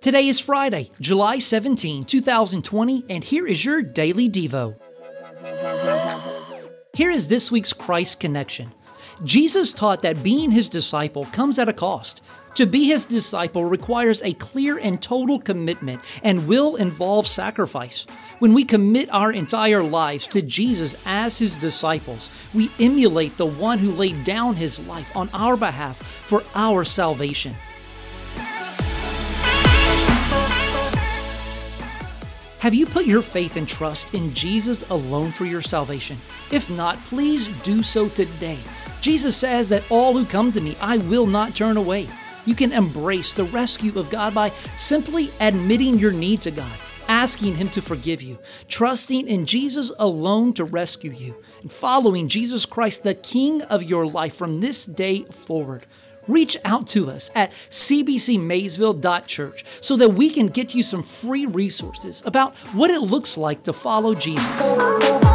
Today is Friday, July 17, 2020, and here is your Daily Devo. Here is this week's Christ connection. Jesus taught that being his disciple comes at a cost. To be his disciple requires a clear and total commitment and will involve sacrifice. When we commit our entire lives to Jesus as his disciples, we emulate the one who laid down his life on our behalf for our salvation. Have you put your faith and trust in Jesus alone for your salvation? If not, please do so today. Jesus says that all who come to me, I will not turn away. You can embrace the rescue of God by simply admitting your need to God, asking Him to forgive you, trusting in Jesus alone to rescue you, and following Jesus Christ, the King of your life from this day forward reach out to us at cbcmaysville.church so that we can get you some free resources about what it looks like to follow Jesus.